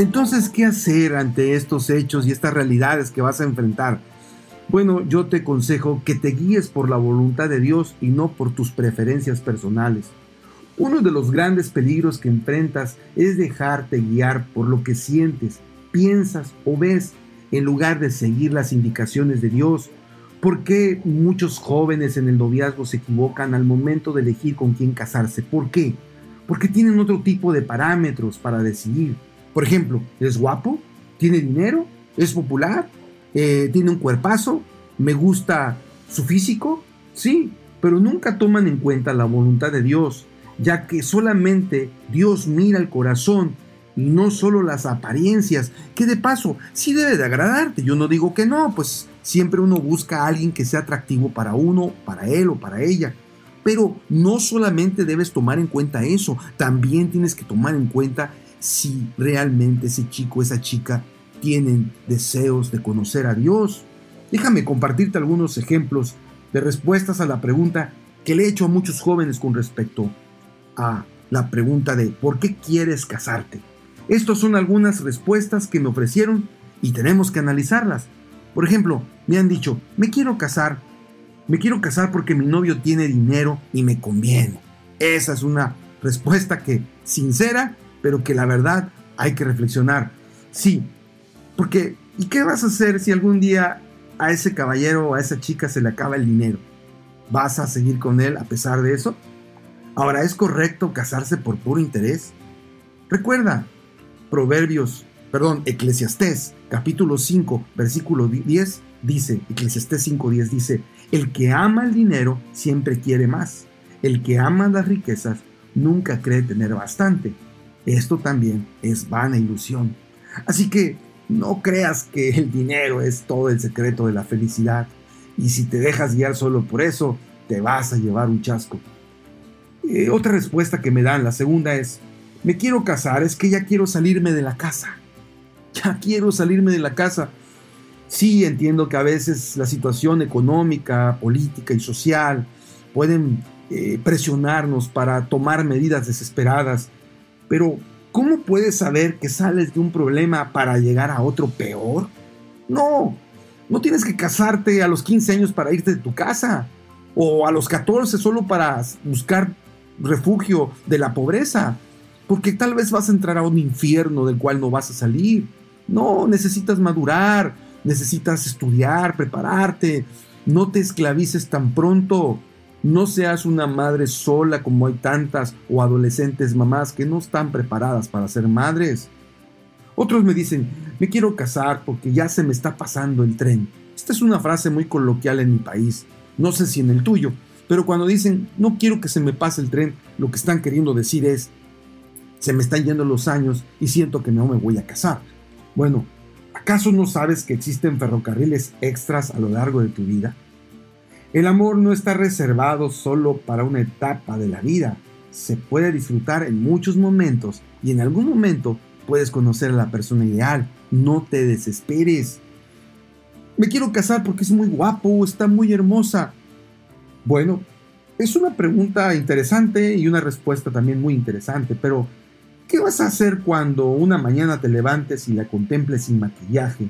Entonces, ¿qué hacer ante estos hechos y estas realidades que vas a enfrentar? Bueno, yo te aconsejo que te guíes por la voluntad de Dios y no por tus preferencias personales. Uno de los grandes peligros que enfrentas es dejarte guiar por lo que sientes, piensas o ves en lugar de seguir las indicaciones de Dios. ¿Por qué muchos jóvenes en el noviazgo se equivocan al momento de elegir con quién casarse? ¿Por qué? Porque tienen otro tipo de parámetros para decidir. Por ejemplo, ¿es guapo? ¿Tiene dinero? ¿Es popular? Eh, tiene un cuerpazo, me gusta su físico, sí, pero nunca toman en cuenta la voluntad de Dios, ya que solamente Dios mira el corazón y no solo las apariencias, que de paso sí debe de agradarte, yo no digo que no, pues siempre uno busca a alguien que sea atractivo para uno, para él o para ella. Pero no solamente debes tomar en cuenta eso, también tienes que tomar en cuenta si realmente ese chico, esa chica tienen deseos de conocer a Dios. Déjame compartirte algunos ejemplos de respuestas a la pregunta que le he hecho a muchos jóvenes con respecto a la pregunta de ¿por qué quieres casarte? Estas son algunas respuestas que me ofrecieron y tenemos que analizarlas. Por ejemplo, me han dicho, me quiero casar, me quiero casar porque mi novio tiene dinero y me conviene. Esa es una respuesta que sincera, pero que la verdad hay que reflexionar. Sí, porque, ¿y qué vas a hacer si algún día a ese caballero o a esa chica se le acaba el dinero? ¿Vas a seguir con él a pesar de eso? Ahora, ¿es correcto casarse por puro interés? Recuerda, Proverbios, perdón, Eclesiastés, capítulo 5, versículo 10, dice, Eclesiastés 5.10 dice, el que ama el dinero siempre quiere más. El que ama las riquezas nunca cree tener bastante. Esto también es vana ilusión. Así que no creas que el dinero es todo el secreto de la felicidad y si te dejas guiar solo por eso, te vas a llevar un chasco. Eh, otra respuesta que me dan, la segunda es, me quiero casar, es que ya quiero salirme de la casa. Ya quiero salirme de la casa. Sí, entiendo que a veces la situación económica, política y social pueden eh, presionarnos para tomar medidas desesperadas, pero ¿Cómo puedes saber que sales de un problema para llegar a otro peor? No, no tienes que casarte a los 15 años para irte de tu casa o a los 14 solo para buscar refugio de la pobreza, porque tal vez vas a entrar a un infierno del cual no vas a salir. No, necesitas madurar, necesitas estudiar, prepararte, no te esclavices tan pronto. No seas una madre sola como hay tantas o adolescentes mamás que no están preparadas para ser madres. Otros me dicen, me quiero casar porque ya se me está pasando el tren. Esta es una frase muy coloquial en mi país, no sé si en el tuyo, pero cuando dicen, no quiero que se me pase el tren, lo que están queriendo decir es, se me están yendo los años y siento que no me voy a casar. Bueno, ¿acaso no sabes que existen ferrocarriles extras a lo largo de tu vida? El amor no está reservado solo para una etapa de la vida. Se puede disfrutar en muchos momentos y en algún momento puedes conocer a la persona ideal. No te desesperes. Me quiero casar porque es muy guapo está muy hermosa. Bueno, es una pregunta interesante y una respuesta también muy interesante, pero ¿qué vas a hacer cuando una mañana te levantes y la contemples sin maquillaje?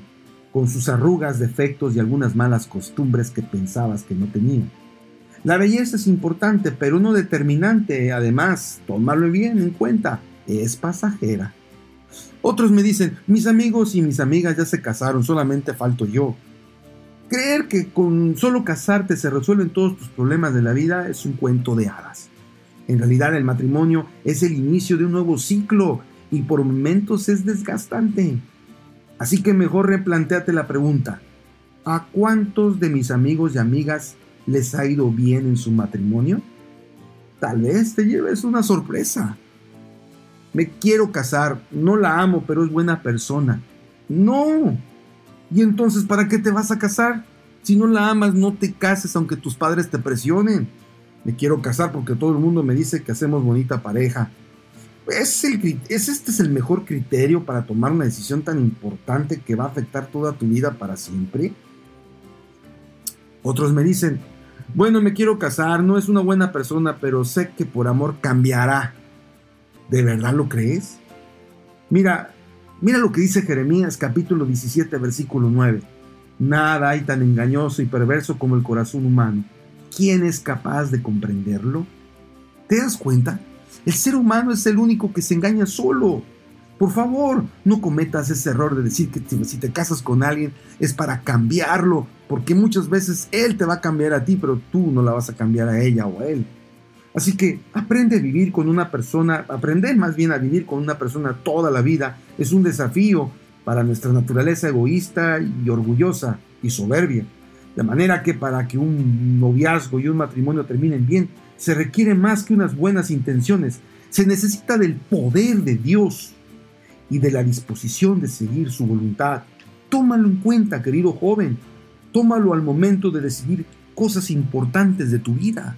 Con sus arrugas, defectos y algunas malas costumbres que pensabas que no tenía. La belleza es importante, pero no determinante. Además, tomarlo bien en cuenta, es pasajera. Otros me dicen, mis amigos y mis amigas ya se casaron, solamente falto yo. Creer que con solo casarte se resuelven todos tus problemas de la vida es un cuento de hadas. En realidad el matrimonio es el inicio de un nuevo ciclo y por momentos es desgastante. Así que mejor replanteate la pregunta. ¿A cuántos de mis amigos y amigas les ha ido bien en su matrimonio? Tal vez te lleves una sorpresa. Me quiero casar, no la amo, pero es buena persona. No. ¿Y entonces para qué te vas a casar? Si no la amas, no te cases aunque tus padres te presionen. Me quiero casar porque todo el mundo me dice que hacemos bonita pareja. ¿Es, este es el mejor criterio para tomar una decisión tan importante que va a afectar toda tu vida para siempre? Otros me dicen, bueno, me quiero casar, no es una buena persona, pero sé que por amor cambiará. ¿De verdad lo crees? Mira, Mira lo que dice Jeremías capítulo 17 versículo 9. Nada hay tan engañoso y perverso como el corazón humano. ¿Quién es capaz de comprenderlo? ¿Te das cuenta? El ser humano es el único que se engaña solo. Por favor, no cometas ese error de decir que si te casas con alguien es para cambiarlo, porque muchas veces él te va a cambiar a ti, pero tú no la vas a cambiar a ella o a él. Así que aprende a vivir con una persona, aprender más bien a vivir con una persona toda la vida es un desafío para nuestra naturaleza egoísta y orgullosa y soberbia. De manera que para que un noviazgo y un matrimonio terminen bien, se requiere más que unas buenas intenciones, se necesita del poder de Dios y de la disposición de seguir su voluntad. Tómalo en cuenta, querido joven. Tómalo al momento de decidir cosas importantes de tu vida.